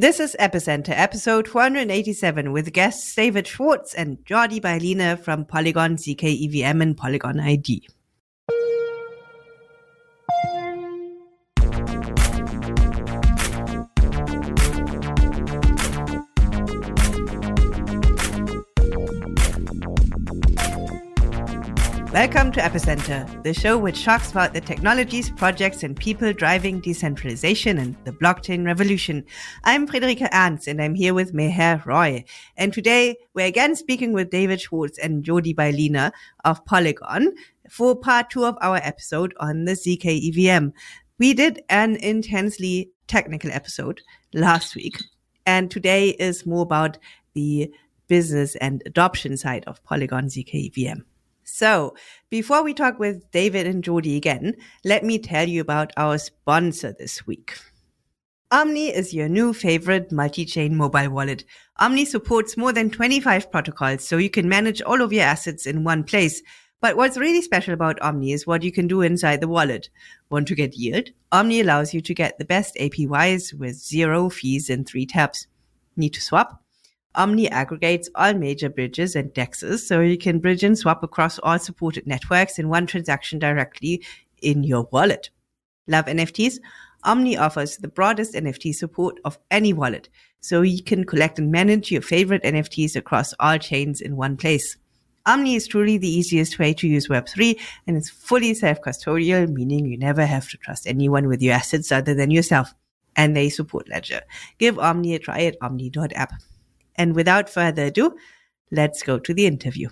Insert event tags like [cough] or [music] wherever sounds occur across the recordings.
This is Epicenter, episode 487, with guests David Schwartz and Jordi Baylina from Polygon ZK EVM and Polygon ID. Welcome to Epicenter, the show which talks about the technologies, projects, and people driving decentralization and the blockchain revolution. I'm Friederike Ernst, and I'm here with Meher Roy. And today we're again speaking with David Schwartz and Jordi Baylina of Polygon for part two of our episode on the ZK EVM. We did an intensely technical episode last week, and today is more about the business and adoption side of Polygon ZK EVM. So, before we talk with David and Jordi again, let me tell you about our sponsor this week. Omni is your new favorite multi-chain mobile wallet. Omni supports more than 25 protocols, so you can manage all of your assets in one place. But what's really special about Omni is what you can do inside the wallet. Want to get yield? Omni allows you to get the best APYs with zero fees in three taps. Need to swap? Omni aggregates all major bridges and dexes, so you can bridge and swap across all supported networks in one transaction directly in your wallet. Love NFTs? Omni offers the broadest NFT support of any wallet, so you can collect and manage your favorite NFTs across all chains in one place. Omni is truly the easiest way to use Web3 and it's fully self-custodial, meaning you never have to trust anyone with your assets other than yourself. And they support Ledger. Give Omni a try at omni.app. And without further ado, let's go to the interview.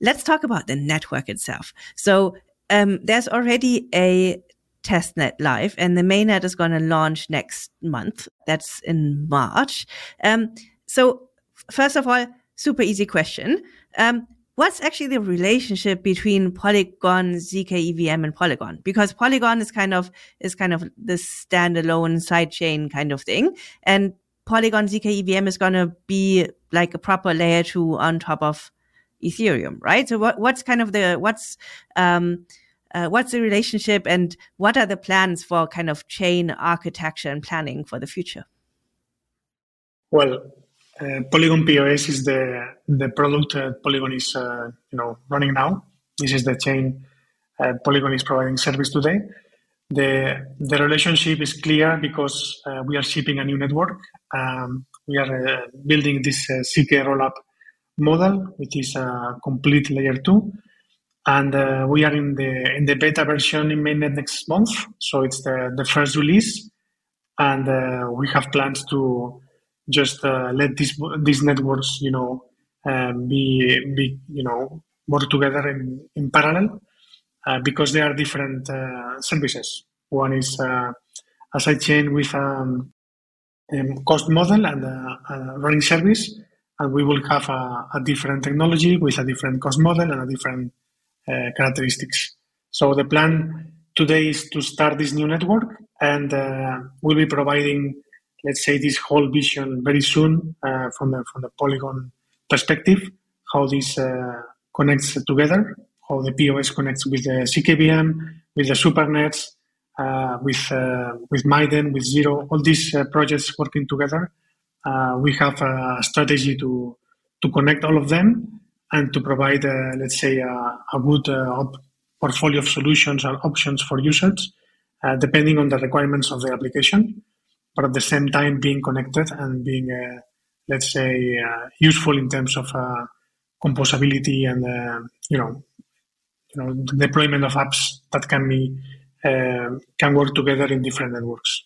Let's talk about the network itself. So um, there's already a testnet live and the mainnet is going to launch next month. That's in March. Um, so first of all, super easy question. Um, what's actually the relationship between Polygon, ZK EVM and Polygon? Because Polygon is kind of, is kind of the standalone sidechain kind of thing. And Polygon ZK EVM is going to be like a proper layer two on top of Ethereum, right? So what, what's kind of the, what's, um, uh, what's the relationship and what are the plans for kind of chain architecture and planning for the future? Well, uh, Polygon POS is the the product uh, Polygon is uh, you know running now. This is the chain uh, Polygon is providing service today. The, the relationship is clear because uh, we are shipping a new network. Um, we are uh, building this uh, ZK rollup model, which is a complete layer two. And uh, we are in the in the beta version in mainnet next month. So it's the, the first release. And uh, we have plans to just uh, let these these networks, you know, um, be be you know more together in, in parallel uh, because they are different uh, services. One is uh, a sidechain with um, um, cost model and a, a, running service, and we will have a, a, different technology with a different cost model and a different uh, characteristics. So the plan today is to start this new network, and uh, we'll be providing, let's say, this whole vision very soon uh, from the from the Polygon perspective, how this connects together how the POS connects with the ZK EVM, with the SuperNets, with uh, with Miden, with Zero, all these uh, projects working together. Uh, we have a strategy to to connect all of them and to provide, uh, let's say, a good uh, portfolio of solutions and options for users, depending on the requirements of the application, but at the same time being connected and being, let's say, useful in terms of composability and you know you know, deployment of apps that can be uh, Um, can work together in different networks.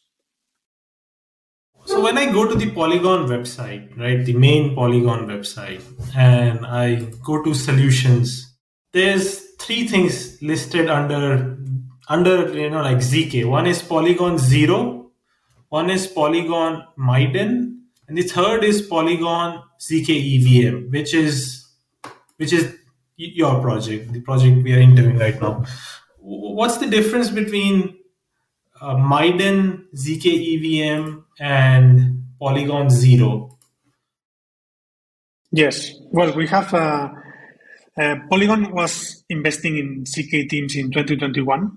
So when I go to the Polygon website, right, the main Polygon website, and I go to solutions, there's three things listed under under you know like ZK. One is Polygon Zero, one is Polygon Miden, and the third is Polygon ZK EVM, which is which is your project, the project we are interviewing right now. What's the difference between uh, Miden, ZK EVM, and Polygon Zero? Yes. Well, we have uh, uh, Polygon was investing in ZK teams in 2021,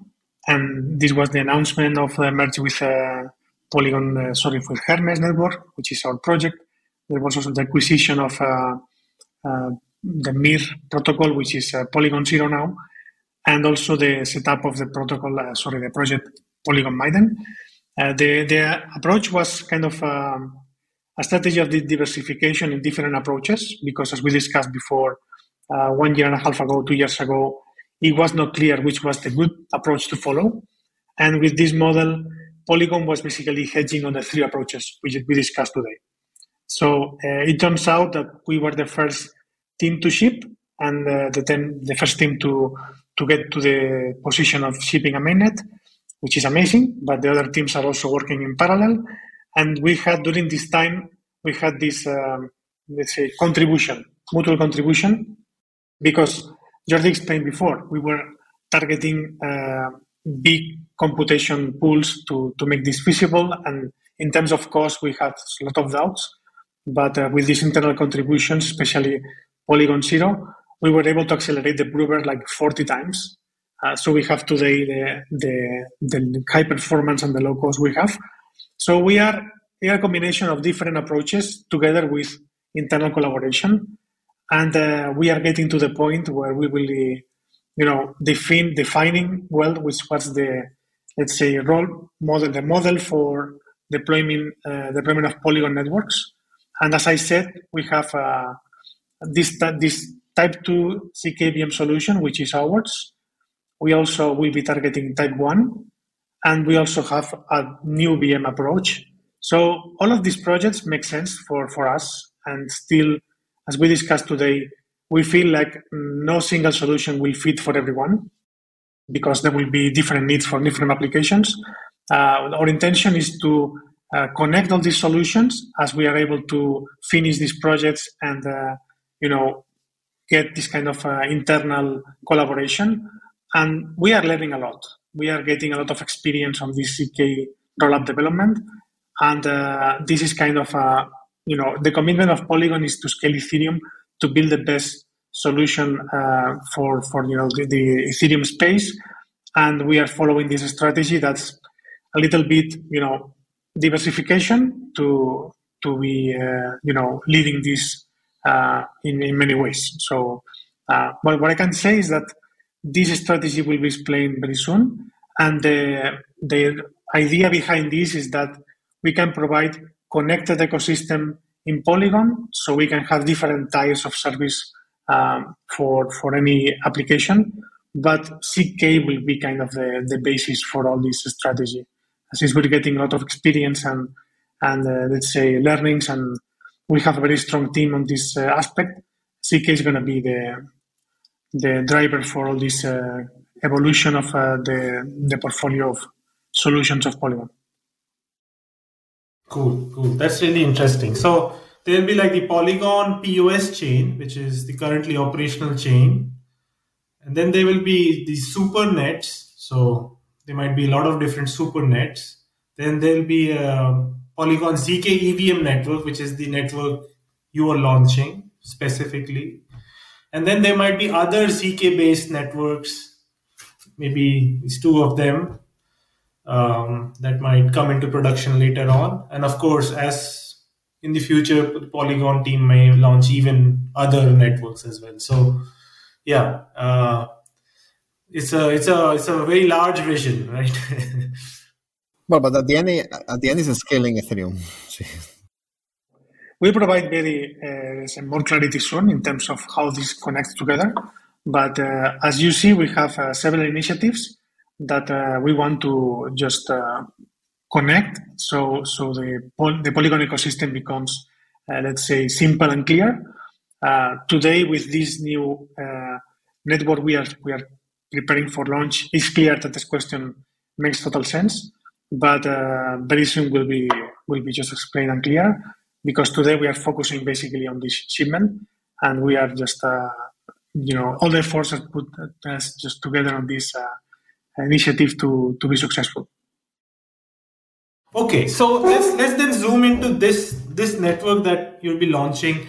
and this was the announcement of the merge with uh, Polygon, uh, sorry, for Hermez network, which is our project. There was also the acquisition of uh, uh, the MIR protocol, which is Polygon Zero now, and also the setup of the protocol, sorry, the project Polygon Miden. the, the approach was kind of um, a strategy of diversification in different approaches because, as we discussed before, uh, one year and a half ago, two years ago, it was not clear which was the good approach to follow. And with this model, Polygon was basically hedging on the three approaches which we discussed today. So uh, it turns out that we were the first team to ship and uh, the, ten, the first team to, to get to the position of shipping a mainnet, which is amazing. But the other teams are also working in parallel. And we had during this time, we had this, um, let's say, contribution, mutual contribution, because Jordi explained before, we were targeting uh, big computation pools to, to make this feasible. And in terms of cost, we had a lot of doubts. But uh, with these internal contributions, especially Polygon Zero, we were able to accelerate the prover like 40 times. Uh, so we have today the, the, the high performance and the low cost we have. So we are, we are a combination of different approaches together with internal collaboration. And uh, we are getting to the point where we will, you know, define, defining well which was the, let's say, role model, the model for deployment, uh, deployment of Polygon networks. And as I said, we have uh, this, this type 2 ZK EVM solution, which is ours. We also will be targeting type 1, and we also have a new VM approach. So all of these projects make sense for, for us, and still, as we discussed today, we feel like no single solution will fit for everyone because there will be different needs for different applications. Uh, our intention is to uh, connect all these solutions as we are able to finish these projects and uh, you know get this kind of uh, internal collaboration and we are learning a lot. We are getting a lot of experience on this zk rollup development and uh, this is kind of uh, you know the commitment of polygon is to scale ethereum to build the best solution uh, for for you know the, the ethereum space and we are following this strategy that's a little bit you know diversification to to be uh, you know leading this uh, in in many ways. So, uh, what what I can say is that this strategy will be explained very soon, and the the idea behind this is that we can provide connected ecosystem in Polygon, so we can have different tiers of service um, for for any application. But ZK will be kind of the, the basis for all this strategy since we're getting a lot of experience and and uh, let's say learnings and we have a very strong team on this uh, aspect. ZK is going to be the the driver for all this uh, evolution of uh, the the portfolio of solutions of polygon. Cool cool. That's really interesting. So there'll be like the polygon pos chain which is the currently operational chain. And then there will be the super nets. So there might be a lot of different super nets. Then there'll be a Polygon ZK EVM network, which is the network you are launching specifically. And then there might be other ZK based networks, maybe it's two of them um, that might come into production later on. And of course, as in the future, the Polygon team may launch even other networks as well. So, yeah, uh, it's a it's a it's a very large vision, right? [laughs] well, but at the end, at the end, is scaling Ethereum. [laughs] we provide very uh, more clarity soon in terms of how this connects together. But uh, as you see, we have uh, several initiatives that uh, we want to just uh, connect. So so the the Polygon ecosystem becomes, uh, let's say, simple and clear. today, with this new network, we are we are preparing for launch, it's clear that this question makes total sense. But uh, very soon will be will be just explained and clear because today we are focusing basically on this shipment and we are just uh, you know all the forces put us just together on this uh, initiative to to be successful. Okay, so let's let's then zoom into this this network that you'll be launching.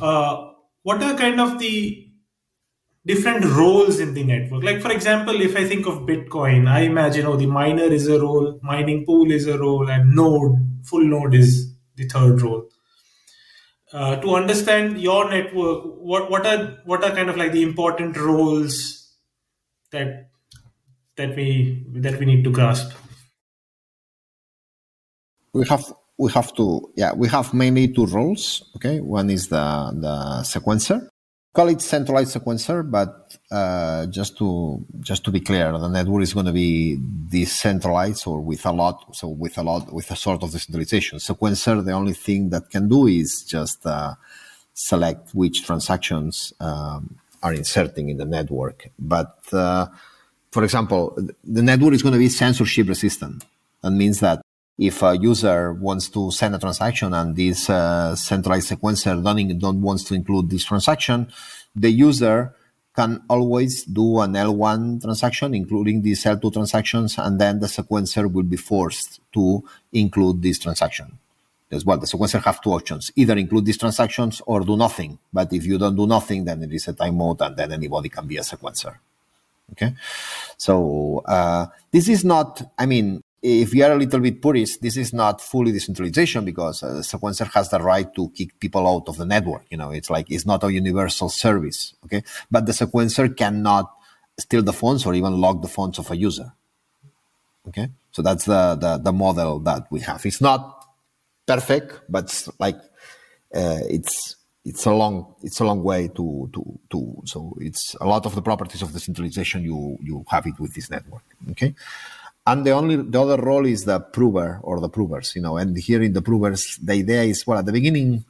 Uh, what are kind of the different roles in the network. Like, for example, if I think of Bitcoin, I imagine, oh, the miner is a role, mining pool is a role, and node, full node is the third role. Uh, to understand your network, what, what are what are kind of like the important roles that that we that we need to grasp? We have we have to yeah we have mainly two roles. Okay, one is the the sequencer, call it centralized sequencer, but uh, just to just to be clear, the network is going to be decentralized or with a lot, so with a lot, with a sort of decentralization. Sequencer, the only thing that can do is just uh, select which transactions um, are inserting in the network. But uh, for example, the network is going to be censorship resistant. That means that if a user wants to send a transaction and this uh, centralized sequencer don't, don't wants to include this transaction, the user can always do an L1 transaction, including these L2 transactions, and then the sequencer will be forced to include this transaction. As well, the sequencer have two options: either include these transactions or do nothing. But if you don't do nothing, then it is a time mode, and then anybody can be a sequencer. Okay, so uh, this is not. I mean, if you are a little bit purist, this is not fully decentralization because uh, the sequencer has the right to kick people out of the network. You know, it's like it's not a universal service. Okay, but the sequencer cannot steal the funds or even lock the funds of a user. Okay, so that's the the, the model that we have. It's not perfect, but it's like uh, it's it's a long it's a long way to to to so it's a lot of the properties of decentralization you you have it with this network. Okay and the only the other role is the prover or the provers you know and here in the provers the idea is well at the beginning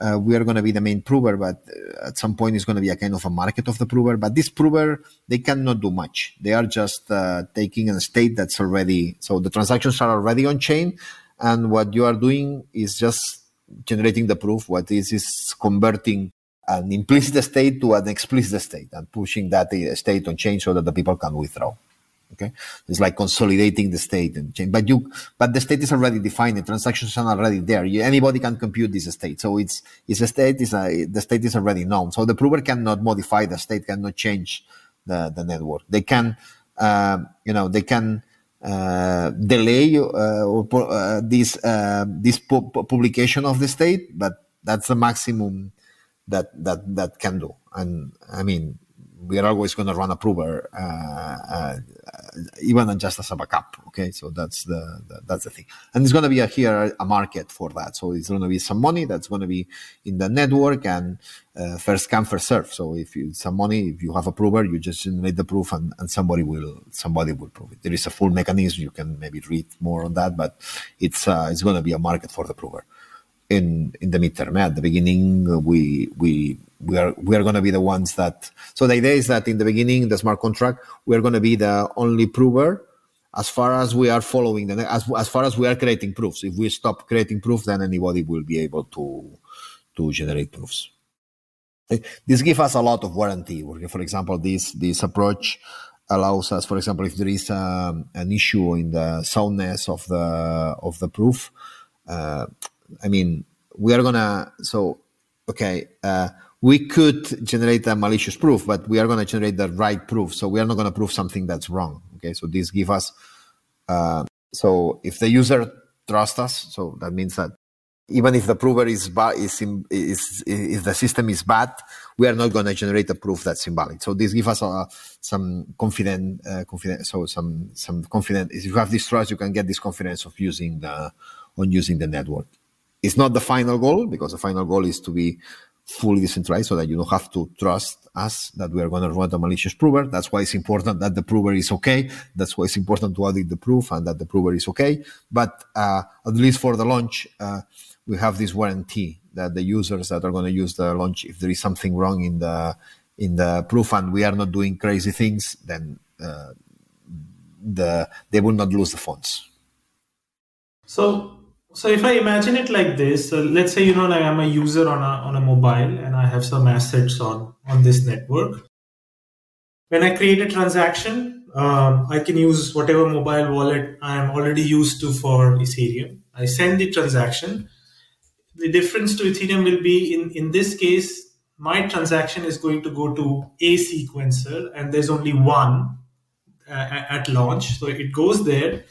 uh, we are going to be the main prover but uh, at some point it's going to be a kind of a market of the prover. But this prover they cannot do much. They are just uh, taking a state that's already so the transactions are already on chain and what you are doing is just generating the proof what is is converting an implicit state to an explicit state and pushing that uh, state on chain so that the people can withdraw Okay, it's like consolidating the state and change. But you, but the state is already defined. The transactions are already there. You, anybody can compute this state. So it's it's a state is a, the state is already known. So the prover cannot modify the state, cannot change the the network. They can, uh, you know, they can. Uh, delay uh, uh, this uh, this pu- publication of the state, but that's the maximum that that that can do. And I mean, we are always going to run a prover, uh, uh, even just as a backup. Okay, so that's the, the that's the thing, and it's going to be a, here a market for that. So it's going to be some money that's going to be in the network and uh, first come first serve. So if you some money, if you have a prover, you just generate the proof, and, and somebody will somebody will prove it. There is a full mechanism. You can maybe read more on that, but it's it's going to be a market for the prover in in the midterm. At the beginning, we we we are we are going to be the ones that. So the idea is that in the beginning, the smart contract, we are going to be the only prover as far as we are following the as as far as we are creating proofs. If we stop creating proofs, then anybody will be able to to generate proofs. This gives us a lot of warranty. For example, this this approach allows us, for example, if there is um, an issue in the soundness of the of the proof, uh, I mean, we are gonna so okay. Uh, we could generate a malicious proof, but we are going to generate the right proof. So we are not going to prove something that's wrong. Okay, so this give us. Uh, so if the user trusts us, so that means that even if the prover is bad, is, in, is if the system is bad, we are not going to generate a proof that's invalid. So this gives us uh, some confident, uh, confident. So some some confident. If you have this trust, you can get this confidence of using the on using the network. It's not the final goal because the final goal is to be fully decentralized so that you don't have to trust us that we are going to run a malicious prover. That's why it's important that the prover is okay. That's why it's important to audit the proof and that the prover is okay. But uh, at least for the launch, uh, we have this warranty that the users that are going to use the launch, if there is something wrong in the in the proof and we are not doing crazy things, then uh, the they will not lose the funds. So so if I imagine it like this, let's say you know like I'm a user on a on a mobile and I have some assets on on this network. When I create a transaction, um, I can use whatever mobile wallet I am already used to for Ethereum. I send the transaction. The difference to Ethereum will be in in this case my transaction is going to go to a sequencer and there's only one uh, at launch. So it goes there.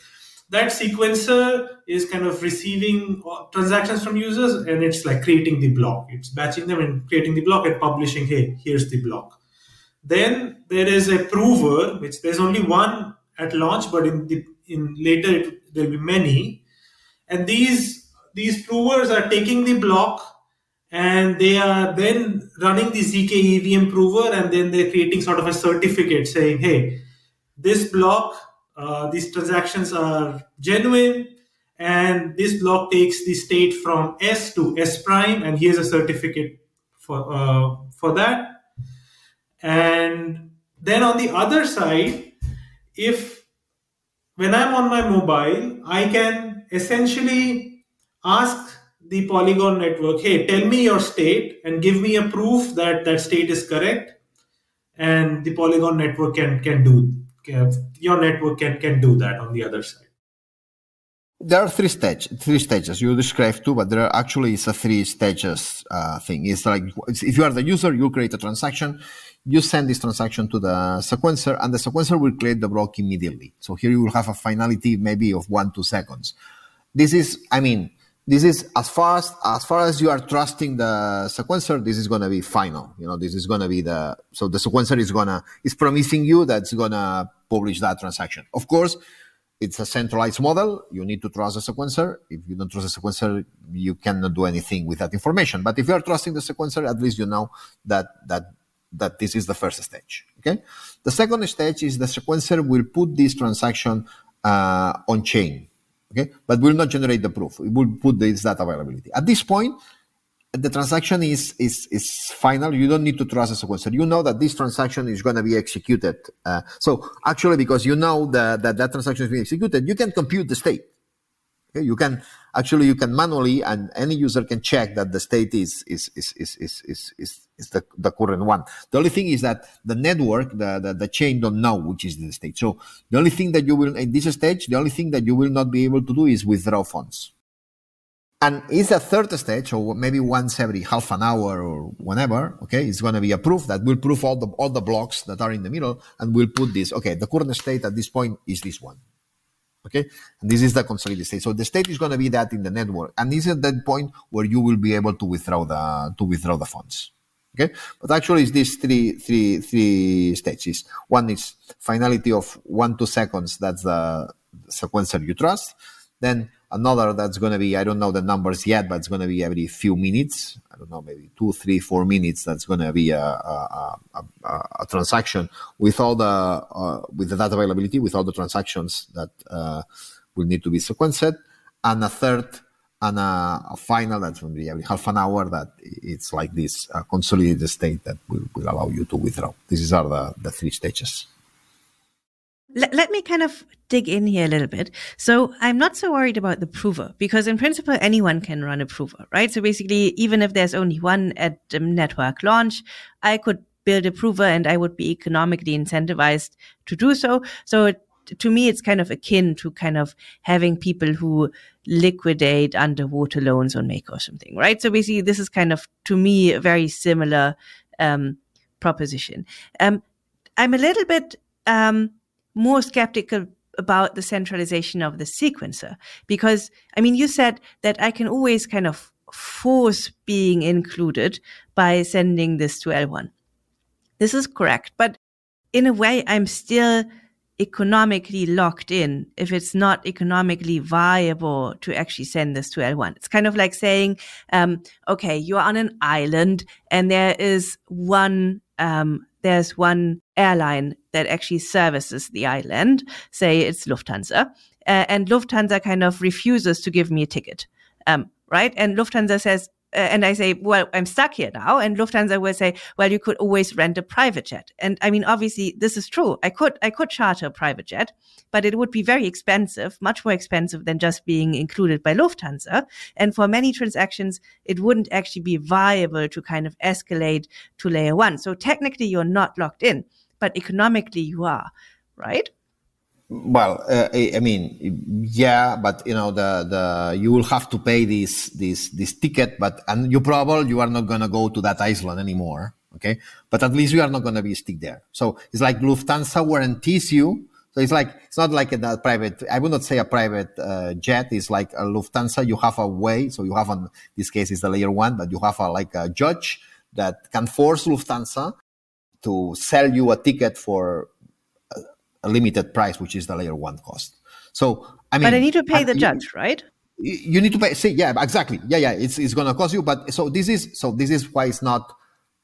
That sequencer is kind of receiving uh, transactions from users and it's like creating the block. It's batching them and creating the block and publishing, hey, here's the block. Then there is a prover, which there's only one at launch, but in the in later it, there'll be many. And these these provers are taking the block and they are then running the zk EVM prover and then they're creating sort of a certificate saying, hey, this block, uh, these transactions are genuine, and this block takes the state from S to S prime, and here's a certificate for uh, for that. And then on the other side, if when I'm on my mobile, I can essentially ask the Polygon network, hey, tell me your state and give me a proof that that state is correct. And the Polygon network can can do your network can can do that on the other side. There are three stages three stages. You described two but there are actually it's a three stages uh, thing. It's like if you are the user you create a transaction. You send this transaction to the sequencer and the sequencer will create the block immediately. So here you will have a finality maybe of one two seconds. This is i mean this is as far as, as far as you are trusting the sequencer this is going to be final. You know this is going to be the so the sequencer is going to is promising you that it's going to publish that transaction. Of course it's a centralized model. You need to trust the sequencer. If you don't trust the sequencer you cannot do anything with that information. But if you are trusting the sequencer at least you know that that that this is the first stage okay? The second stage is the sequencer will put this transaction uh, on chain okay? But will not generate the proof. It will put this data availability. At this point the transaction is is is final. You don't need to trust the sequencer you know that this transaction is going to be executed uh, so actually because you know that, that that transaction is being executed you can compute the state. Okay? you can actually you can manually and any user can check that the state is is is is is is, is, is the, the current one. The only thing is that the network the, the the chain don't know which is the state. So the only thing that you will in this stage the only thing that you will not be able to do is withdraw funds. And it's a third stage or maybe once every half an hour or whenever okay it's going to be a proof that will prove all the all the blocks that are in the middle and we'll put this okay the current state at this point is this one Okay, and this is the consolidated state. So the state is going to be that in the network, and this is that point where you will be able to withdraw the to withdraw the funds. Okay, but actually, it's these three three three stages. One is finality of one two seconds. That's the sequencer you trust. Then another that's going to be I don't know the numbers yet, but it's going to be every few minutes. I don't know, maybe two, three, four minutes. That's going to be a, a, a, a, transaction with all the uh, with the data availability, with all the transactions that uh, will need to be sequenced, and a third and a, final that's going to be every half an hour. That it's like this consolidated state that will, will allow you to withdraw. These are the, the three stages. Let, let me kind of dig in here a little bit. So I'm not so worried about the prover because in principle, anyone can run a prover, right? So basically, even if there's only one at network launch, I could build a prover and I would be economically incentivized to do so. So to me, it's kind of akin to kind of having people who liquidate underwater loans on Make or something, right? So basically, this is kind of, to me, a very similar um, proposition. Um, I'm a little bit um, more skeptical about the centralization of the sequencer because i mean you said that i can always kind of force being included by sending this to l1 this is correct but in a way i'm still economically locked in if it's not economically viable to actually send this to L1. It's kind of like saying, um, okay, you're on an island and there is one um, there's one airline that actually services the island, say it's Lufthansa, uh, and Lufthansa kind of refuses to give me a ticket, um, right? And Lufthansa says, and I say, well, I'm stuck here now. And Lufthansa will say, well, you could always rent a private jet. And I mean, obviously, this is true. I could, I could charter a private jet, but it would be very expensive, much more expensive than just being included by Lufthansa. And for many transactions, it wouldn't actually be viable to kind of escalate to layer one. So technically, you're not locked in, but economically, you are, right? Well, uh, I mean, yeah, but you know, the the you will have to pay this this this ticket, but and you probably you are not gonna go to that island anymore. Okay, but at least you are not gonna be stick there. So it's like Lufthansa warranties you. So it's like it's not like a, private. I would not say a private uh, jet. It's like a Lufthansa. You have a way. So you have on this case is the layer one, but you have a like a judge that can force Lufthansa to sell you a ticket for a limited price, which is the layer one cost. So I mean, but I need to pay the you, judge, right? You need to pay. See, yeah, exactly. Yeah, yeah. It's it's going to cost you, but so this is so this is why it's not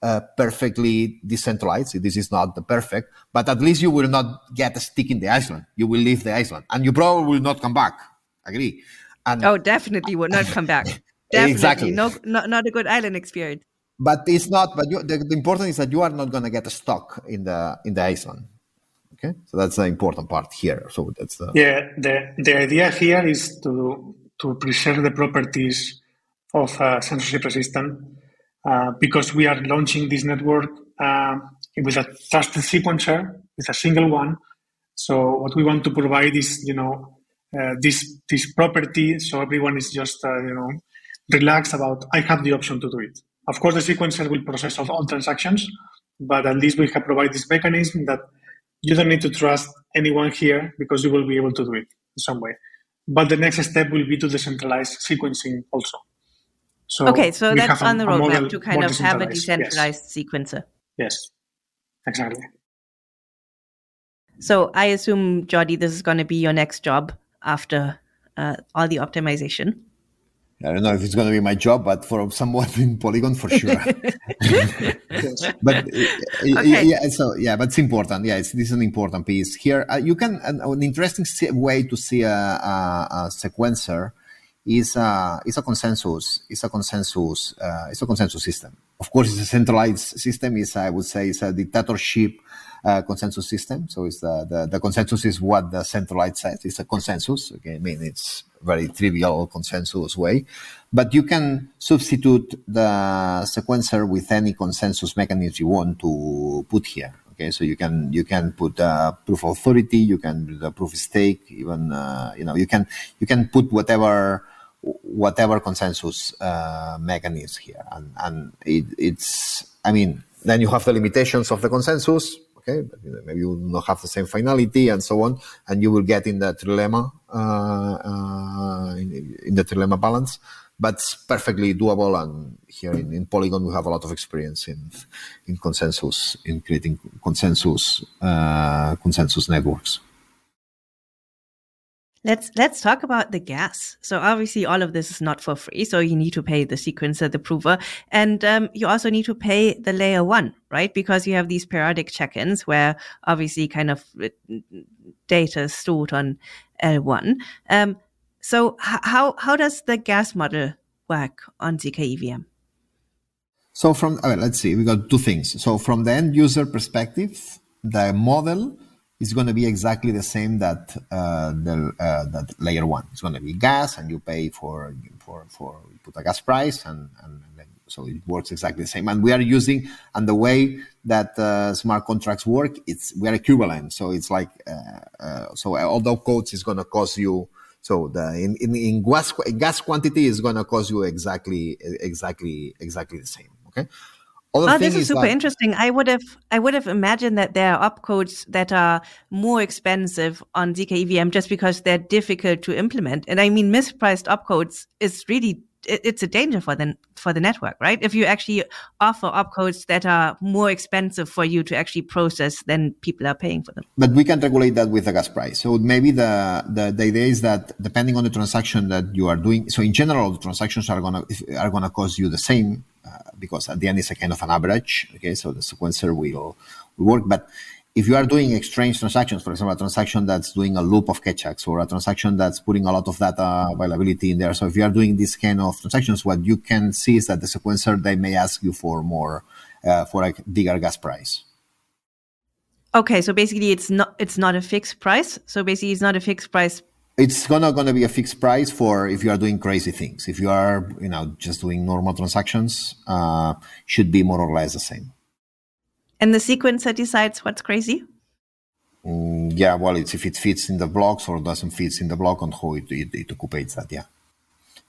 uh, perfectly decentralized. This is not the perfect, but at least you will not get a stick in the island. You will leave the island, and you probably will not come back. Agree? And oh, definitely will not come back. [laughs] Definitely. exactly. No, not, not a good island experience. But it's not. But you, the, the important is that you are not going to get stuck in the in the island. Okay, so that's the important part here. So that's the yeah. The the idea here is to to preserve the properties of a censorship resistant uh, because we are launching this network uh, with a trusted sequencer with a single one. So what we want to provide is you know uh, this this property so everyone is just uh, you know relaxed about I have the option to do it. Of course, the sequencer will process all transactions, but at least we have provided this mechanism that you don't need to trust anyone here because you will be able to do it in some way. But the next step will be to decentralize sequencing also. So okay, so that's on the roadmap to kind of have a decentralized yes. sequencer. Yes, exactly. So I assume, Jordi, this is going to be your next job after uh, all the optimization. I don't know if it's going to be my job, but for someone [laughs] in Polygon, for sure. [laughs] but uh, okay. yeah, so yeah, but it's important. Yeah, it's, this is an important piece here. Uh, you can an, an, interesting way to see a, a, a sequencer is a is a consensus. It's a consensus. Uh, it's a consensus system. Of course, it's a centralized system. Is I would say it's a dictatorship uh, consensus system. So it's the, the, the consensus is what the centralized says. It's a consensus. Okay, I mean it's very trivial consensus way, but you can substitute the sequencer with any consensus mechanism you want to put here. Okay, so you can you can put uh, proof of authority, you can do the proof stake, even uh, you know you can you can put whatever whatever consensus uh, mechanism here, and and it, it's I mean then you have the limitations of the consensus okay but, maybe you will not have the same finality and so on and you will get in the trilemma uh, uh, in, in, the trilemma balance. But it's perfectly doable and here in, in, polygon we have a lot of experience in in consensus in creating consensus uh, consensus networks Let's let's talk about the gas. So obviously, all of this is not for free. So you need to pay the sequencer, the prover, and um, you also need to pay the layer one, right? Because you have these periodic check-ins where obviously kind of uh, data is stored on L1. Um, so how how does the gas model work on zk EVM? So from let's see, we got two things. So from the end user perspective, the model is going to be exactly the same that uh, the uh, that layer one. It's going to be gas, and you pay for for for put a gas price, and, and so it works exactly the same. And we are using and the way that uh, smart contracts work, it's we are equivalent. So it's like uh, uh, so although codes is going to cost you. So the in, in, in gas gas quantity is going to cost you exactly exactly exactly the same. Okay. Oh, this is super like, interesting. I would have I would have imagined that there are opcodes that are more expensive on zkEVM just because they're difficult to implement. And I mean, mispriced opcodes is really it's a danger for the for the network, right? If you actually offer opcodes that are more expensive for you to actually process than people are paying for them. But we can regulate that with the gas price. So maybe the, the, the idea is that depending on the transaction that you are doing, so in general, the transactions are gonna are gonna cost you the same uh, because at the end it's a kind of an average. Okay, so the sequencer will, will work, but if you are doing exchange transactions, for example, a transaction that's doing a loop of Keccaks or a transaction that's putting a lot of data availability in there. So if you are doing this kind of transactions, what you can see is that the sequencer, they may ask you for more, uh, for a bigger gas price. Okay. So basically it's not, it's not a fixed price. So basically it's not a fixed price. It's gonna, gonna be a fixed price for if you are doing crazy things. If you are, you know, just doing normal transactions, uh, should be more or less the same. And the sequencer decides what's crazy? Mm, yeah, well, it's if it fits in the blocks or doesn't fit in the block and how it, it, it occupates that. Yeah.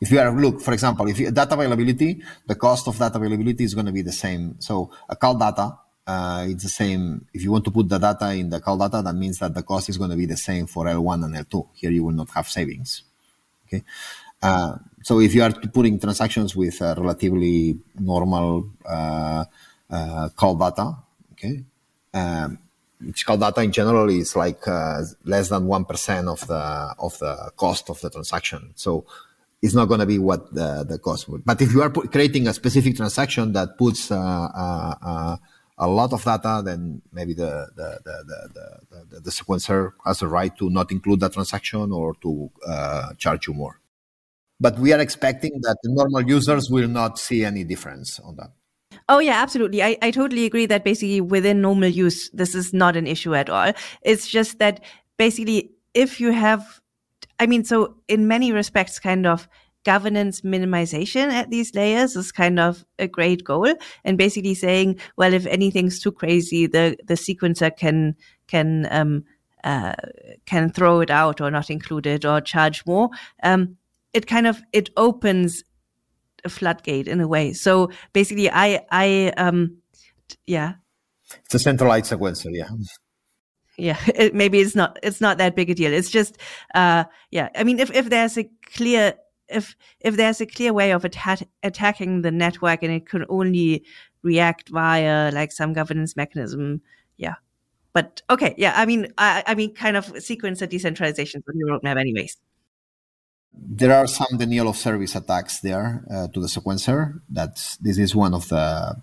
If you are look, for example, if you, data availability, the cost of data availability is going to be the same. So a call data, uh, it's the same. If you want to put the data in the call data, that means that the cost is going to be the same for L1 and L2. Here you will not have savings. Okay. Uh, so if you are putting transactions with relatively normal uh, uh, call data, okay, um, which call data in general is like uh, less than one percent of the of the cost of the transaction. So it's not going to be what the, the cost would. But if you are creating a specific transaction that puts uh, uh, uh, a lot of data, then maybe the the, the, the, the, sequencer has a right to not include that transaction or to uh, charge you more. But we are expecting that the normal users will not see any difference on that. Oh yeah, absolutely. I, I totally agree that basically within normal use, this is not an issue at all. It's just that basically if you have I mean, so in many respects, kind of governance minimization at these layers is kind of a great goal. And basically saying, well, if anything's too crazy, the, the sequencer can, can, um, uh, can throw it out or not include it or charge more. Um, it kind of, it opens a floodgate in a way. So basically I, I, um, yeah. It's a centralized sequencer. Yeah yeah [laughs] it, maybe it's not it's not that big a deal it's just uh yeah i mean if if there's a clear if if there's a clear way of atta- attacking the network and it can only react via like some governance mechanism yeah but okay yeah i mean i, I mean kind of sequencer decentralization on your roadmap anyways there are some denial of service attacks there uh, to the sequencer that's this is one of the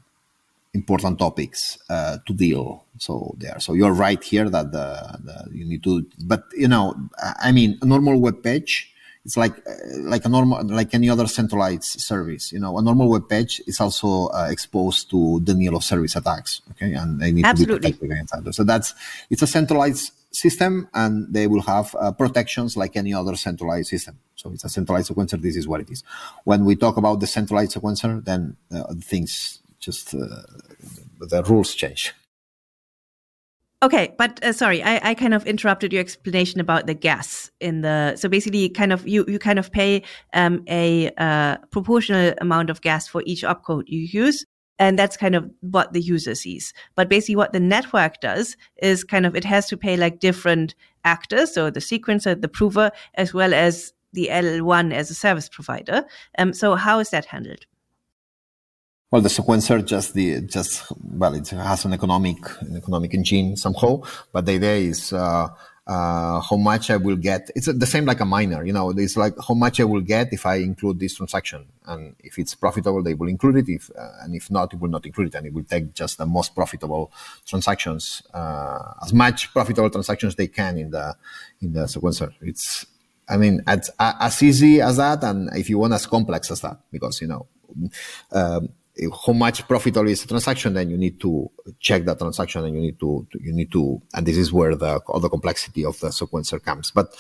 important topics uh, to deal. So there. So you're right here that the, the, you need to. But you know, I mean, a normal web page. It's like uh, like a normal like any other centralized service. You know, a normal web page is also uh, exposed to denial of service attacks. Okay, and they need Absolutely. to be protected against that. So that's it's a centralized system, and they will have uh, protections like any other centralized system. So it's a centralized sequencer. This is what it is. When we talk about the centralized sequencer, then uh, things just uh, the rules change. Okay, but uh, sorry, I, I kind of interrupted your explanation about the gas in the. So basically, kind of you you kind of pay um, a uh, proportional amount of gas for each opcode you use, and that's kind of what the user sees. But basically, what the network does is kind of it has to pay like different actors, so the sequencer, the prover, as well as the L1 as a service provider. Um, so how is that handled? Well, the sequencer just the just well, it has an economic an economic engine somehow, but the idea is uh, uh, how much I will get. It's the same like a miner, you know. It's like how much I will get if I include this transaction, and if it's profitable, they will include it. If uh, and if not, it will not include it, and it will take just the most profitable transactions, uh, as much profitable transactions they can in the in the sequencer. It's I mean, as, as easy as that, and if you want, as complex as that, because you know. Um, how much profitable is a transaction, then you need to check that transaction and you need to, to, you need to, and this is where the, all the complexity of the sequencer comes. But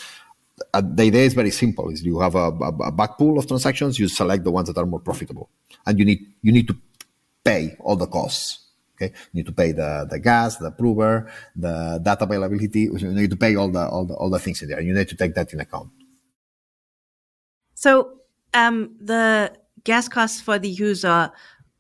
uh, the idea is very simple: is you have a, a, a back pool of transactions, you select the ones that are more profitable, and you need you need to pay all the costs. Okay, you need to pay the, the gas, the prover, the data availability. You need to pay all the all the all the things in there. You need to take that in account. So um, the gas costs for the user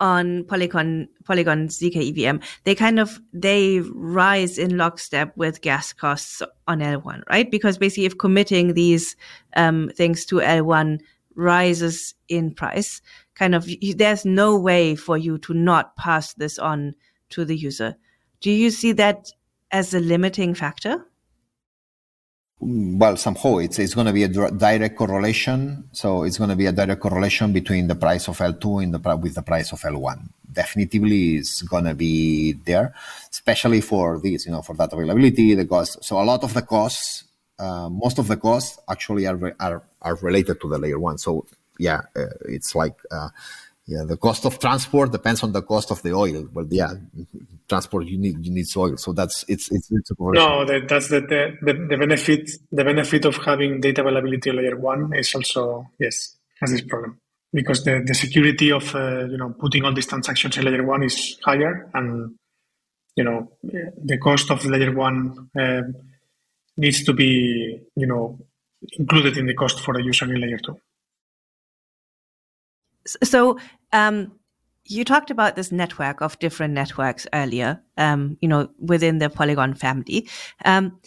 on Polygon Polygon zk EVM, they kind of they rise in lockstep with gas costs on L1, right? Because basically, if committing these um, things to L1 rises in price, kind of there's no way for you to not pass this on to the user. Do you see that as a limiting factor? Well, somehow it's it's going to be a direct correlation. So it's going to be a direct correlation between the price of L2 and the with the price of L1. Definitely is going to be there, especially for this, you know, for that availability, the cost. So a lot of the costs, uh, most of the costs actually are are are related to the layer one. So yeah, uh, it's like. Uh, yeah, the cost of transport depends on the cost of the oil. Well, yeah, transport you need you need oil, so that's it's it's, it's a no. That, that's the, the the benefit the benefit of having data availability layer one is also yes has this problem because the, the security of uh, you know putting all these transactions in layer one is higher and you know, the cost of layer one um, needs to be, you know, included in the cost for the user in layer two. So, um, you talked about this network of different networks earlier, um, you know, within the Polygon family. Um,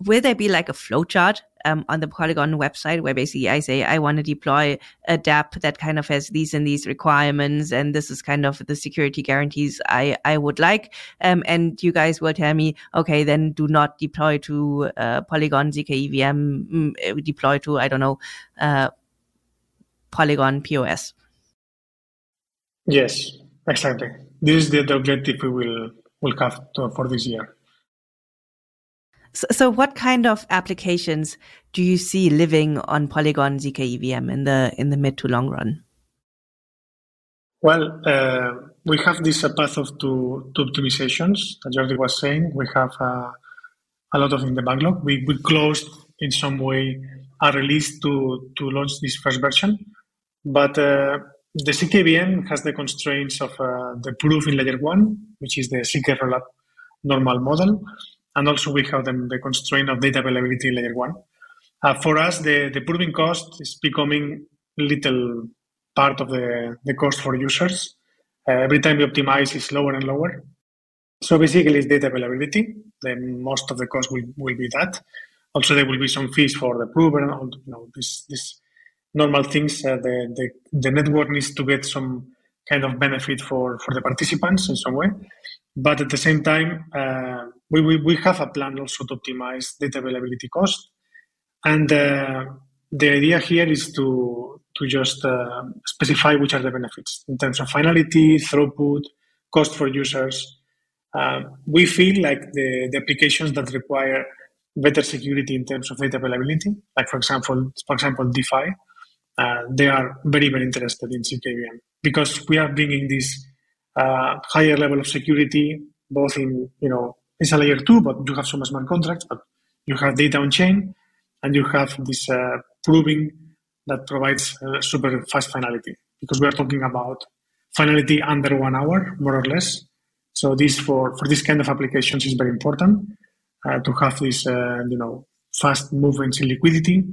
will there be like a flowchart um, on the Polygon website where basically I say I want to deploy a DApp that kind of has these and these requirements, and this is kind of the security guarantees I I would like, um, and you guys will tell me, okay, then do not deploy to uh, Polygon zk EVM, mm, deploy to I don't know, uh, Polygon POS. Yes, exactly. This is the, the objective we will will have to, for this year. So, so, what kind of applications do you see living on Polygon zk EVM in the in the mid to long run? Well, uh, we have this uh, path of two, two optimizations. As Jordi was saying, we have uh, a lot of in the backlog. We, we closed in some way a release to, to launch this first version, but uh, the ZK has the constraints of uh, the proof in layer one, which is the ZK rollup normal model. And also we have the, the constraint of data availability in layer one. Uh, for us, the, the proving cost is becoming little part of the, the cost for users. Uh, every time we optimize, it's lower and lower. So basically, it's data availability. Then most of the cost will, will be that. Also, there will be some fees for the prover and you know, this, this normal things. Uh, the, the, the network needs to get some kind of benefit for, for the participants in some way. But at the same time, uh, we, we, we have a plan also to optimize data availability cost. And uh, the idea here is to, to just uh, specify which are the benefits in terms of finality, throughput, cost for users. Uh, we feel like the, the applications that require better security in terms of data availability, like for example, for example, DeFi, uh, they are very, very interested in ZK EVM because we are bringing this uh, higher level of security, both in, you know, it's a layer two, but you have some smart contracts, but you have data on chain and you have this uh, proving that provides uh, super fast finality. Because we are talking about finality under one hour, more or less. So this for, for this kind of applications is very important uh, to have this, uh, you know, fast movements in liquidity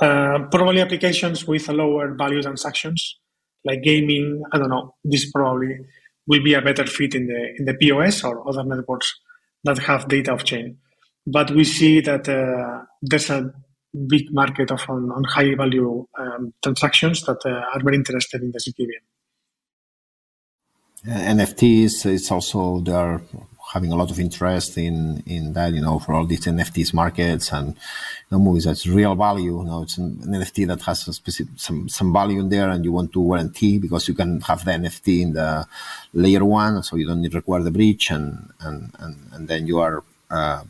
uh, probably applications with lower value transactions, like gaming. I don't know. This probably will be a better fit in the in the POS or other networks that have data of chain. But we see that uh, there's a big market of on, on high value um, transactions that uh, are very interested in the ZK EVM. NFTs, it's also there having a lot of interest in in that, you know, for all these NFTs markets and you know, movies that's real value. You know, it's an, NFT that has specific, some some value in there, and you want to guarantee because you can have the NFT in the layer one, so you don't need require the bridge, and and and, and then you are. Uh,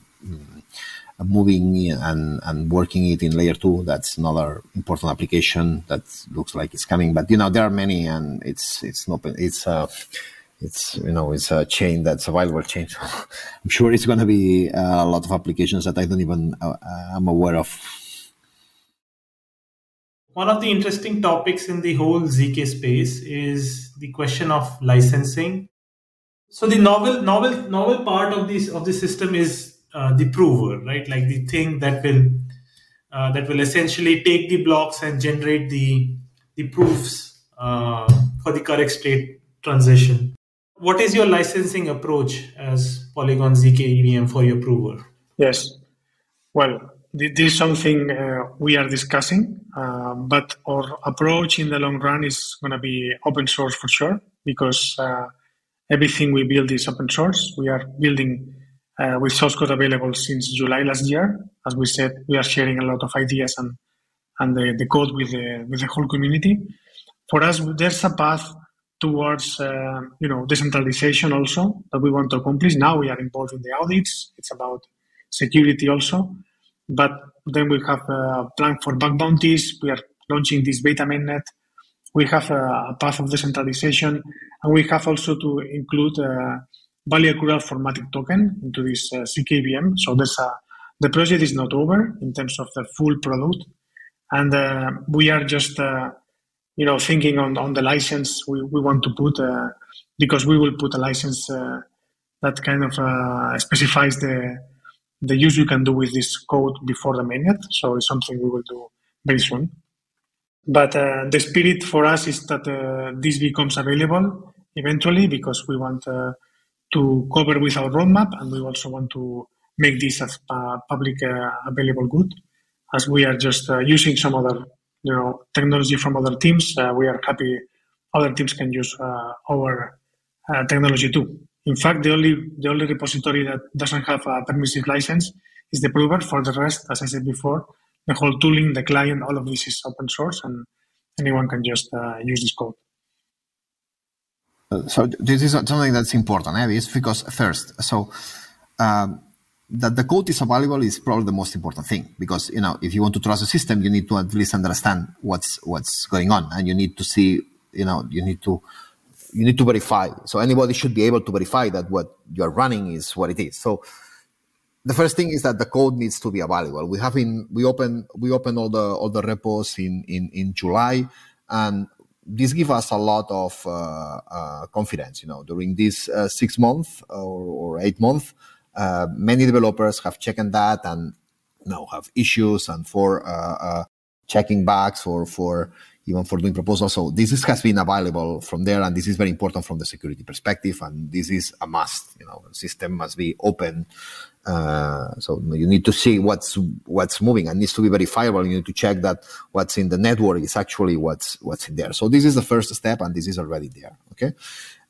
moving and, and working it in layer two that's another important application that looks like it's coming but you know there are many and it's it's not it's uh it's you know it's a chain that's a viral chain. [laughs] I'm sure it's going to be a lot of applications that I don't even uh, I'm aware of. One of the interesting topics in the whole zk space is the question of licensing. So the novel novel novel part of this of the system is uh, the prover, right? Like the thing that will uh, that will essentially take the blocks and generate the the proofs uh, for the correct state transition what is your licensing approach as Polygon ZK EVM for your prover? Yes. Well, this is something uh, we are discussing, uh, but our approach in the long run is going to be open source for sure because uh, everything we build is open source. We are building uh, with source code available since July last year. As we said, we are sharing a lot of ideas and and the, the code with the with the whole community. For us, there's a path towards uh, you know decentralization also that we want to accomplish. Now we are involved in the audits. It's about security also, but then we have a plan for bug bounties. We are launching this beta mainnet. We have a, path of decentralization, and we have also to include a value accrual for Matic token into this uh, ZK EVM. So there's a the project is not over in terms of the full product, and uh, we are just uh, you know, thinking on, on the license we, we want to put, uh, because we will put a license uh, that kind of uh, specifies the the use you can do with this code before the mainnet. So it's something we will do very soon. But uh, the spirit for us is that uh, this becomes available eventually because we want uh, to cover with our roadmap and we also want to make this as public available good. As we are just using some other you know technology from other teams, uh, we are happy other teams can use our technology too. In fact, the only the only repository that doesn't have a permissive license is the prover. For the rest, as I said before, the whole tooling, the client, all of this is open source, and anyone can just uh, use this code. Uh, so this is something that's important, eh? It's because first, so um, that the code is available is probably the most important thing because you know if you want to trust the system, you need to at least understand what's what's going on, and you need to see, you know, you need to you need to verify. So anybody should be able to verify that what you're running is what it is. So the first thing is that the code needs to be available. We have in we open we open all the all the repos in in in July, and this gives us a lot of uh, uh, confidence. You know, during this uh, six months or, or eight months, uh, many developers have checked that and now have issues and for uh, uh, checking bugs or for even for doing proposals. So this is, has been available from there, and this is very important from the security perspective. And this is a must. You know, the system must be open. Uh, so you need to see what's what's moving and needs to be verifiable. You need to check that what's in the network is actually what's what's in there. So this is the first step, and this is already there. Okay.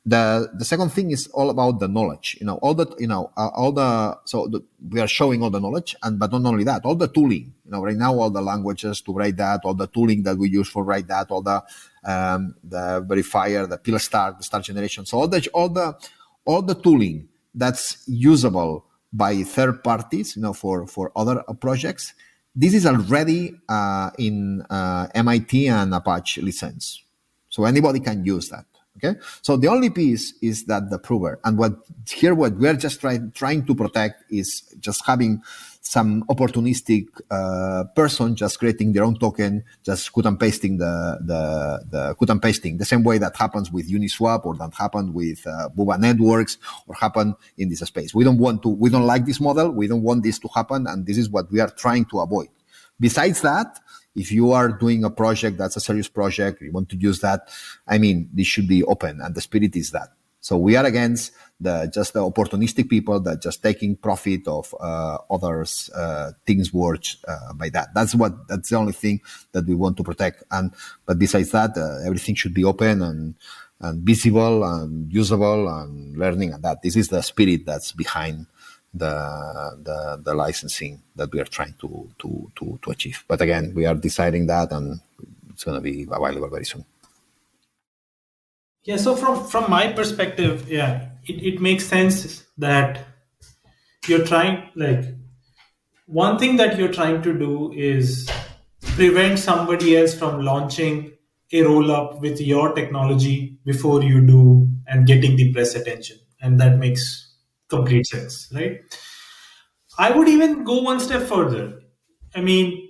The the second thing is all about the knowledge. You know, all the you know uh, all the so the, we are showing all the knowledge, and but not only that, all the tooling. You know, right now all the languages to write that, all the tooling that we use for write that, all the um, the verifier, the PIL-STARK, the STARK generation. So all the all the all the tooling that's usable by third parties, you know, for for other projects. This is already uh, in uh, MIT and Apache license, so anybody can use that. Okay, so the only piece is that the prover, and what here what we're just trying trying to protect is just having some opportunistic uh, person just creating their own token, just cut and pasting the the the cut and pasting the same way that happens with Uniswap or that happened with uh, Boba networks or happen in this space. We don't want to. We don't like this model. We don't want this to happen, and this is what we are trying to avoid. Besides that, if you are doing a project that's a serious project, you want to use that, I mean, this should be open and the spirit is that. So we are against the just the opportunistic people that just taking profit of uh, others uh, things worth uh, by that. That's what that's the only thing that we want to protect. And but besides that, uh, everything should be open and and visible and usable and learning and that. This is the spirit that's behind the, the, the licensing that we are trying to, to, to, to achieve. But again, we are deciding that and it's going to be available very soon. Yeah, so from, from my perspective, yeah, it, it makes sense that you're trying, like, one thing that you're trying to do is prevent somebody else from launching a roll up with your technology before you do and getting the press attention. And that makes complete sense, right? I would even go one step further. I mean,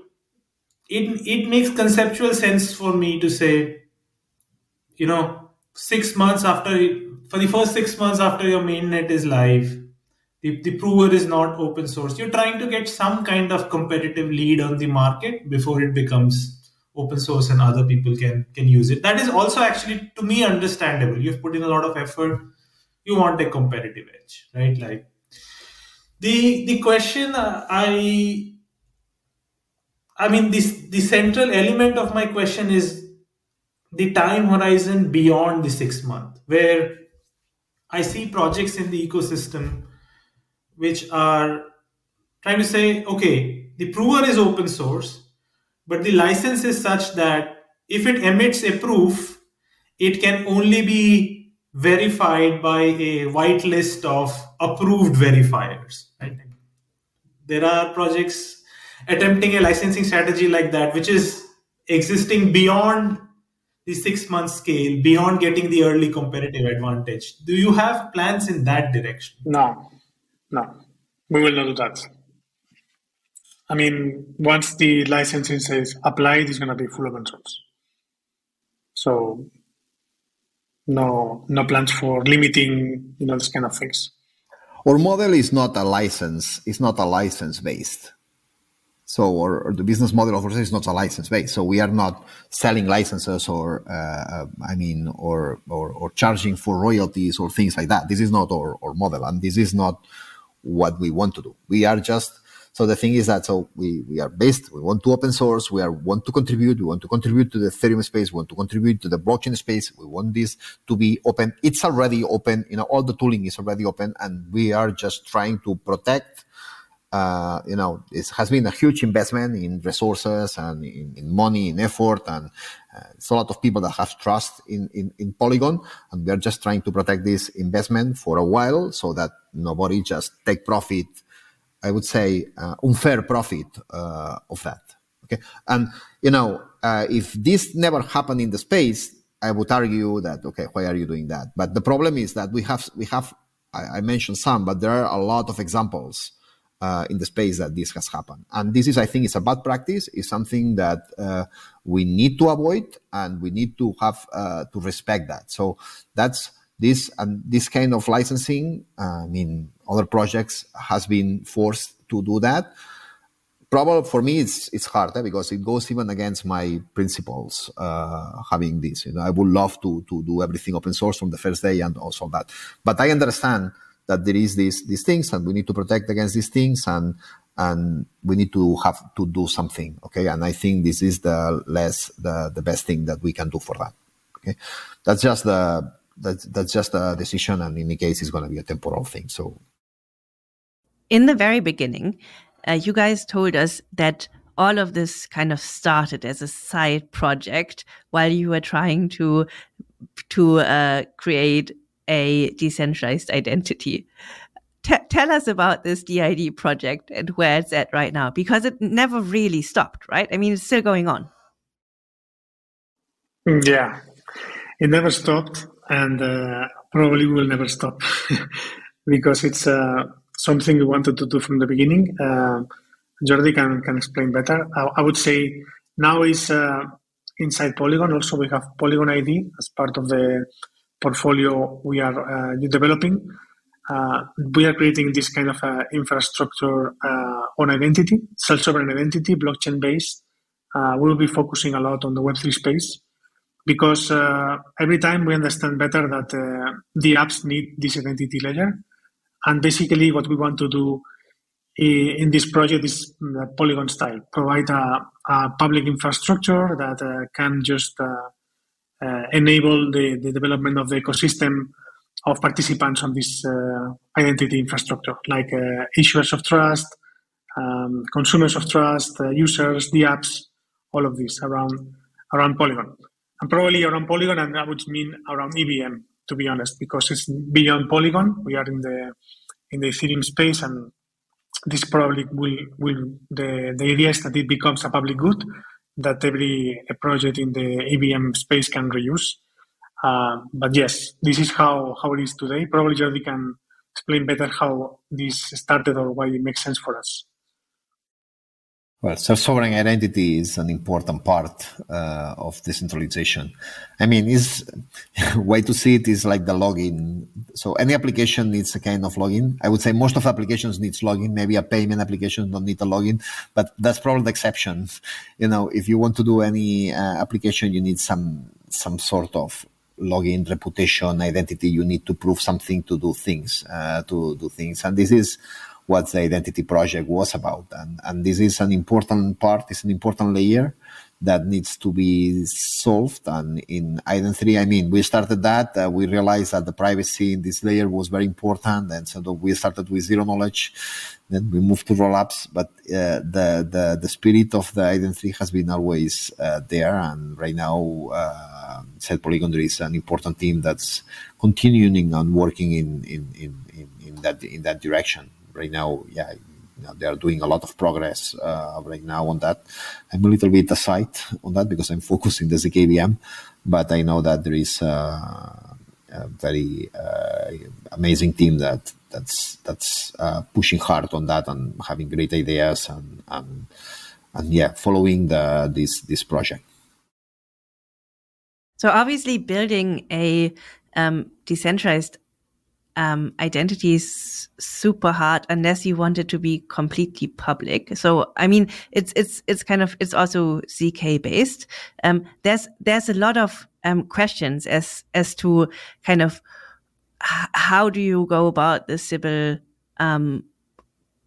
it it makes conceptual sense for me to say, you know, six months after for the first six months after your mainnet is live, the, the prover is not open source. You're trying to get some kind of competitive lead on the market before it becomes open source and other people can can use it. That is also actually to me understandable. You've put in a lot of effort you want a competitive edge, right? Like the the question uh, I I mean this the central element of my question is the time horizon beyond the six month, where I see projects in the ecosystem which are trying to say, okay, the prover is open source, but the license is such that if it emits a proof, it can only be verified by a white list of approved verifiers. There are projects attempting a licensing strategy like that, which is existing beyond the six month scale, beyond getting the early competitive advantage. Do you have plans in that direction? No, no, we will not do that. I mean, once the licensing says applied, it's going to be full open source. So no no plans for limiting you know this kind of things. our model is not a license. It's not a license based. So, or, or, the business model of ours is not a license based. So we are not selling licenses or, uh, uh, I mean, or, or, or charging for royalties or things like that. This is not our, our model, and this is not what we want to do. We are just so the thing is that so we, we are based, we want to open source, we are want to contribute, we want to contribute to the Ethereum space, we want to contribute to the blockchain space, we want this to be open. It's already open, you know, all the tooling is already open, and we are just trying to protect uh, you know, it has been a huge investment in resources and in, in money, in effort, and uh, it's a lot of people that have trust in, in, in, Polygon, and we are just trying to protect this investment for a while so that nobody just take profit. I would say uh, unfair profit uh, of that. Okay, and you know, uh, if this never happened in the space, I would argue that okay, why are you doing that? But the problem is that we have we have I, I mentioned some, but there are a lot of examples uh, in the space that this has happened. And this is, I think, it's a bad practice. It's something that uh, we need to avoid, and we need to have uh, to respect that. So that's this and this kind of licensing. Uh, I mean, other projects has been forced to do that. Probably for me, it's it's hard eh, because it goes even against my principles. Uh, having this, you know, I would love to to do everything open source from the first day and also that. But I understand that there is these these things and we need to protect against these things and and we need to have to do something okay and i think this is the less the, the best thing that we can do for that okay that's just the that's, that's just a decision and in any case it's going to be a temporal thing so in the very beginning uh, you guys told us that all of this kind of started as a side project while you were trying to to uh, create a decentralized identity. T- tell us about this DID project and where it's at right now, because it never really stopped, right? I mean, it's still going on. Yeah, it never stopped, and uh, probably will never stop [laughs] because it's uh, something we wanted to do from the beginning. Uh, Jordi can, can explain better. I, I would say now is uh, inside Polygon. Also, we have Polygon ID as part of the portfolio we are uh, developing, uh, we are creating this kind of infrastructure on identity, self-sovereign identity, blockchain-based. we will be focusing a lot on the Web3 space because every time we understand better that the apps need this identity layer. And basically, what we want to do in this project is the Polygon style, provide a, a public infrastructure that uh, can just uh, uh, enable the, the development of the ecosystem of participants on this uh, identity infrastructure, like uh, issuers of trust, um, consumers of trust, uh, users, the apps, all of this around around Polygon, and probably around Polygon, and that would mean around EVM, to be honest, because it's beyond Polygon. We are in the in the Ethereum space, and this probably will will the the idea is that it becomes a public good that every project in the EVM space can reuse. Uh, but yes, this is how, how it is today. Probably Jordi can explain better how this started or why it makes sense for us. Well, self-sovereign identity is an important part uh, of decentralization. I mean, is [laughs] way to see it is like the login. So any application needs a kind of login. I would say most of applications needs login. Maybe a payment application don't need a login, but that's probably the exception. You know, if you want to do any uh, application, you need some some sort of login, reputation, identity. You need to prove something to do things, uh, to do things, and this is what the identity project was about. And, and this is an important part, it's an important layer that needs to be solved. And in Iden3, I mean, we started that. Uh, we realized that the privacy in this layer was very important. And so we started with zero knowledge. Then we moved to rollups. But uh, the, the, the spirit of the Iden3 has been always uh, there. And right now, uh, at Polygon, there is an important team that's continuing and working in, in, in, in, in that, in that direction right now, yeah, you know, they are doing a lot of progress uh, right now on that. I'm a little bit aside on that because I'm [laughs] focusing the ZK EVM, but I know that there is a, a very uh, amazing team that that's that's uh, pushing hard on that and having great ideas and and, and yeah, following the this this project. So obviously, building a um, decentralized um, identity is super hard unless you want it to be completely public. So, I mean, it's, it's, it's kind of, it's also ZK based. Um, there's, there's a lot of, um, questions as, as to kind of how do you go about the Sybil, um,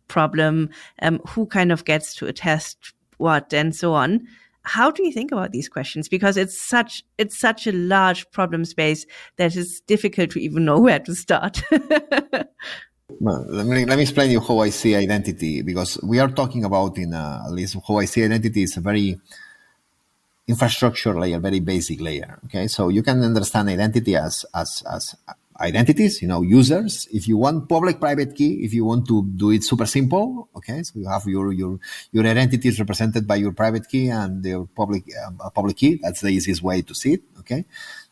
problem? Um, who kind of gets to attest what and so on how do you think about these questions because it's such it's such a large problem space that it's difficult to even know [laughs] where to start [laughs] well, let me let me explain you how I see identity because we are talking about in uh, at least how I see identity is a very infrastructure layer, very basic layer. Okay, so you can understand identity as as as identities, you know, users. If you want public private key, if you want to do it super simple, okay, so you have your your your identity is represented by your private key and your public uh, public key. That's the easiest way to see it. Okay,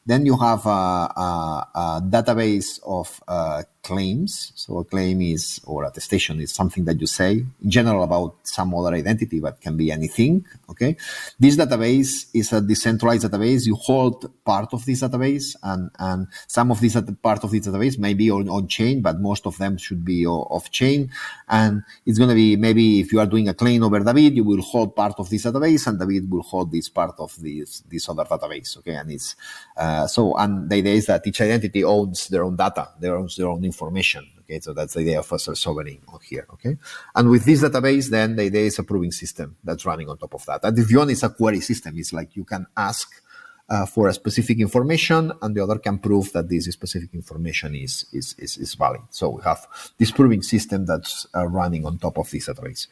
then you have a, a, a database of uh, claims. So a claim is, or attestation is something that you say in general about some other identity, but can be anything. Okay. This database is a decentralized database. You hold part of this database and, and some of this part of this database may be on, on chain, but most of them should be off chain. And it's going to be maybe if you are doing a claim over David, you will hold part of this database and David will hold this part of this, this other database. Okay. And it's, uh, so, and the idea is that each identity owns their own data, they owns their own information. Okay, so that's the idea of a sovereign here. Okay, and with this database, then the idea is a proving system that's running on top of that. And if you want, it's a query system. It's like you can ask uh, for a specific information, and the other can prove that this specific information is is is, is valid. So we have this proving system that's uh, running on top of this database.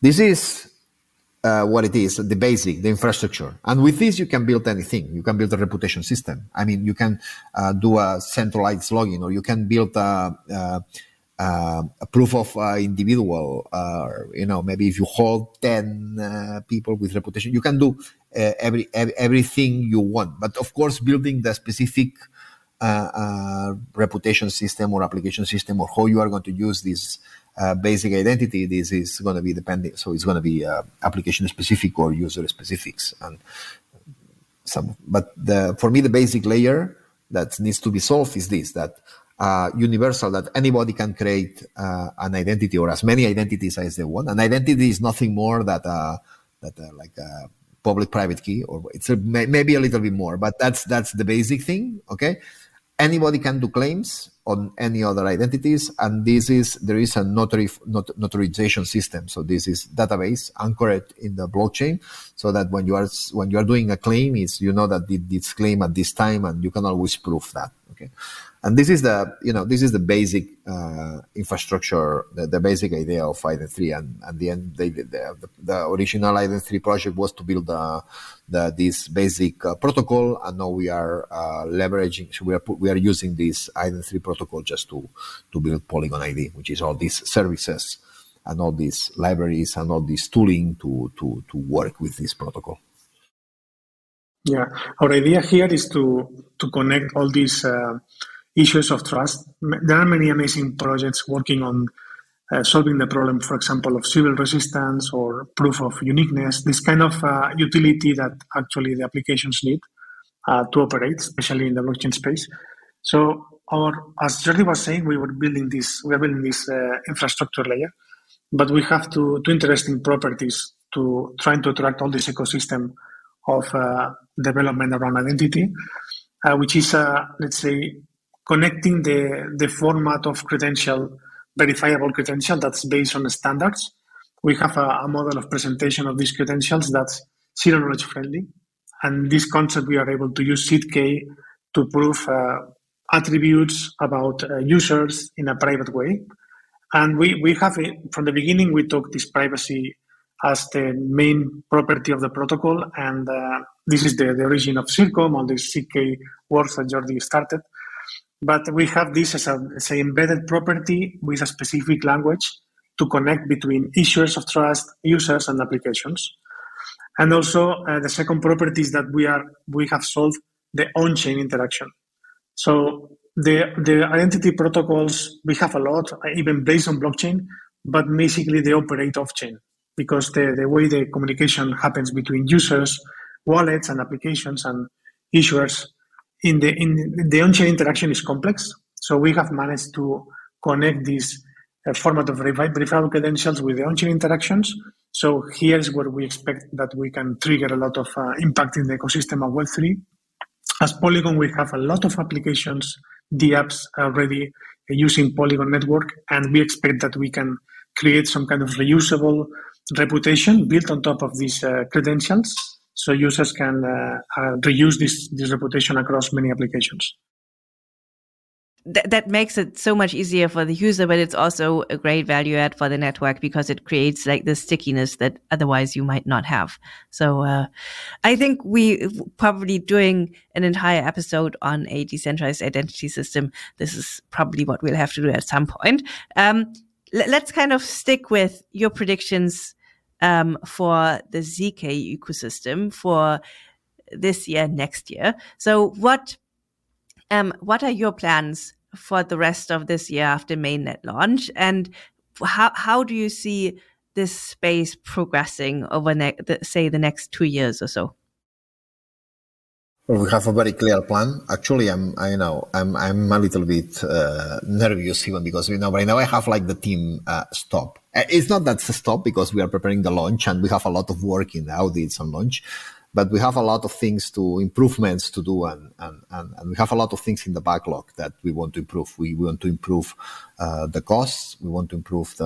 This is uh, what it is, the basic, the infrastructure. And with this, you can build anything. You can build a reputation system. I mean, you can uh, do a centralized login, or you can build a, a, a proof of uh, individual. you know, maybe if you hold ten uh, people with reputation, you can do uh, every, every, everything you want. But of course, building the specific uh, reputation system or application system, or how you are going to use this uh, basic identity, this is going to be depending. So it's going to be uh, application specific or user specifics. And some, but the, for me, the basic layer that needs to be solved is this: that uh, universal that anybody can create uh, an identity or as many identities as they want. An identity is nothing more that uh, that like a public private key, or it's a, maybe a little bit more, but that's that's the basic thing. Okay, anybody can do claims on any other identities and this is there is a notary not, notarization system. So this is database anchored in the blockchain so that when you are when you are doing a claim is you know that this claim at this time and you can always prove that okay and this is the you know this is the basic uh, infrastructure the, the, basic idea of Iden3 and at the end they, the, the, original Iden3 project was to build uh, the, this basic uh, protocol. And now we are uh, leveraging so we are we are using this Iden3 protocol just to to build polygon id which is all these services and all these libraries and all this tooling to to to work with this protocol. Yeah. Our idea here is to to connect all these uh, issues of trust. There are many amazing projects working on uh, solving the problem, for example, of Sybil resistance or proof of uniqueness, this kind of uh, utility that actually the applications need uh, to operate, especially in the blockchain space. So, our, as Jordi was saying, we were building this, we are building this uh, infrastructure layer, but we have two, two interesting properties to trying to attract all this ecosystem of uh, development around identity, uh, which is, let's say, connecting the, the format of credential, verifiable credential that's based on standards. We have a, a model of presentation of these credentials that's zero knowledge friendly. And this concept, we are able to use ZK to prove uh, attributes about uh, users in a private way. And we, we have, it, from the beginning, we took this privacy as the main property of the protocol. And uh, this is the, the origin of CIRCOM, all this ZK works that Jordi started. But we have this as a embedded property with a specific language to connect between issuers of trust, users, and applications. And also uh, the second property is that we are we have solved the on-chain interaction. So the the identity protocols we have a lot, even based on blockchain, but basically they operate off-chain because the, the way the communication happens between users, wallets, and applications and issuers in the in the on-chain interaction is complex. So we have managed to connect this uh, format of verifiable credentials with the on-chain interactions. So here's where we expect that we can trigger a lot of uh, impact in the ecosystem of Web3. As Polygon, we have a lot of applications, the apps already using Polygon network, and we expect that we can create some kind of reusable reputation built on top of these uh, credentials so users can uh, uh, reuse this, this reputation across many applications. Th- that makes it so much easier for the user, but it's also a great value add for the network because it creates like the stickiness that otherwise you might not have. So uh, I think we probably doing an entire episode on a decentralized identity system. This is probably what we'll have to do at some point. Um, l- let's kind of stick with your predictions um, for the ZK ecosystem for this year, next year. So what um, what are your plans for the rest of this year after mainnet launch, and how how do you see this space progressing over ne- the, say the next two years or so? We have a very clear plan. Actually, I'm, I know, I'm, I'm a little bit uh, nervous even because you know right now I have like the team uh, stop. Uh, it's not that stop because we are preparing the launch and we have a lot of work in the audits and launch, but we have a lot of things to improvements to do and, and, and, and we have a lot of things in the backlog that we want to improve. We, we want to improve uh, the costs. We want to improve the,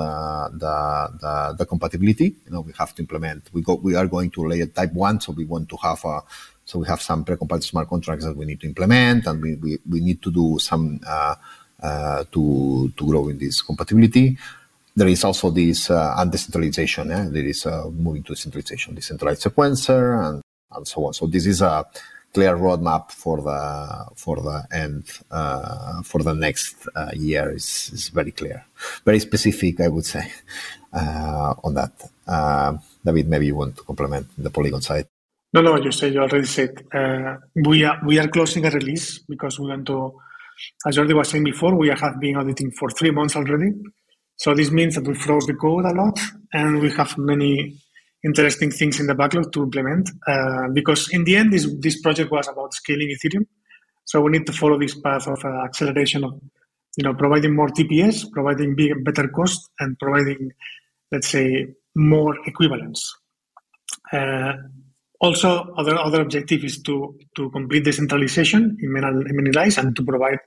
the, the, the compatibility. You know, we have to implement, we go, we are going to layer type one. So we want to have a, so we have some precompiled smart contracts that we need to implement, and we, we, we need to do some uh, uh, to to grow in this compatibility. There is also this uh, undecentralization. Yeah? There is uh, moving to decentralization, decentralized sequencer, and, and so on. So this is a clear roadmap for the for the end uh, for the next uh, year. is is very clear, very specific. I would say [laughs] uh, on that. Uh, David, maybe you want to complement the Polygon side. No, no, you said you already said uh, we are we are closing a release because we want to, as Jordi was saying before, we have been auditing for three months already. So this means that we froze the code a lot, and we have many interesting things in the backlog to implement. Uh, because in the end, this this project was about scaling Ethereum, so we need to follow this path of uh, acceleration of, you know, providing more TPS, providing big, better cost, and providing, let's say, more equivalence. Uh, also, other other objective is to to complete decentralization in many, in many lies and to provide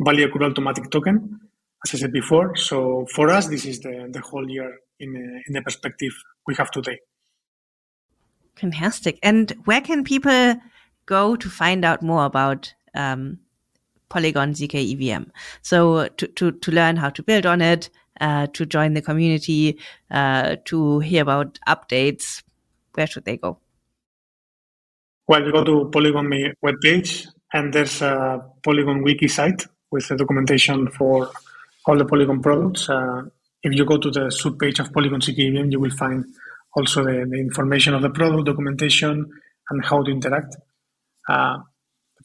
value accrual automatic token, as I said before. So for us, this is the, the whole year in in the perspective we have today. Fantastic. And where can people go to find out more about um, Polygon ZK EVM? So to, to, to learn how to build on it, uh, to join the community, uh, to hear about updates, where should they go? Well, you go to Polygon webpage, and there's a Polygon wiki site with the documentation for all the Polygon products. Uh, if you go to the sub page of Polygon ZK EVM, you will find also the, the, information of the product, documentation, and how to interact. Uh,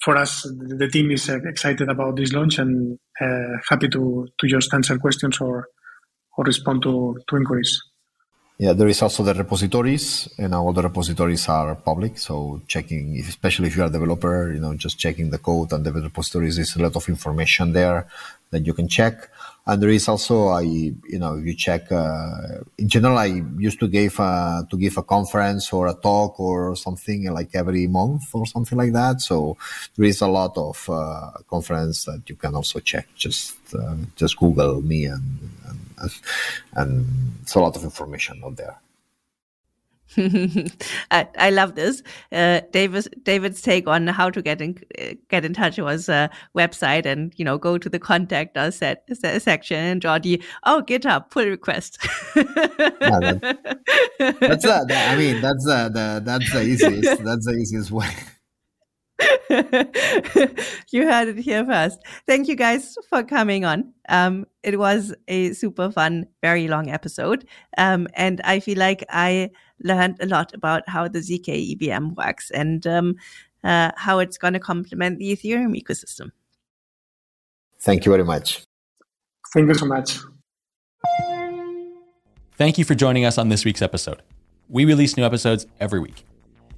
for us, the team is uh, excited about this launch and uh, happy to, to just answer questions or, or respond to, to inquiries. Yeah, there is also the repositories, and all the repositories are public. So checking, especially if you are a developer, you know, just checking the code and the repositories, there's a lot of information there that you can check. And there is also, I, you know, if you check, uh, in general, I used to give a, to give a conference or a talk or something like every month or something like that. So there is a lot of uh, conference that you can also check. Just uh, just Google me and, and it's a lot of information out there. [laughs] I, I, love this. Uh, David, David's take on how to get in get in touch was a website, and you know, go to the contact us set, set section. And Jordi, oh, GitHub pull request. yeah, that, that's the, the, I mean, that's the, the that's the easiest. [laughs] That's the easiest way. [laughs] you heard it here first. Thank you guys for coming on. Um, it was a super fun, very long episode. Um, and I feel like I learned a lot about how the ZK EVM works and um, uh, how it's going to complement the Ethereum ecosystem. Thank you very much. Thank you so much. Thank you for joining us on this week's episode. We release new episodes every week.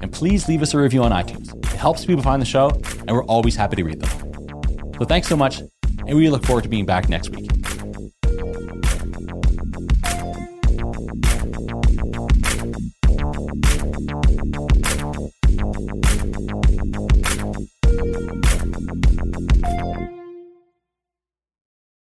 And please leave us a review on iTunes. It helps people find the show, and we're always happy to read them. So thanks so much, and we look forward to being back next week.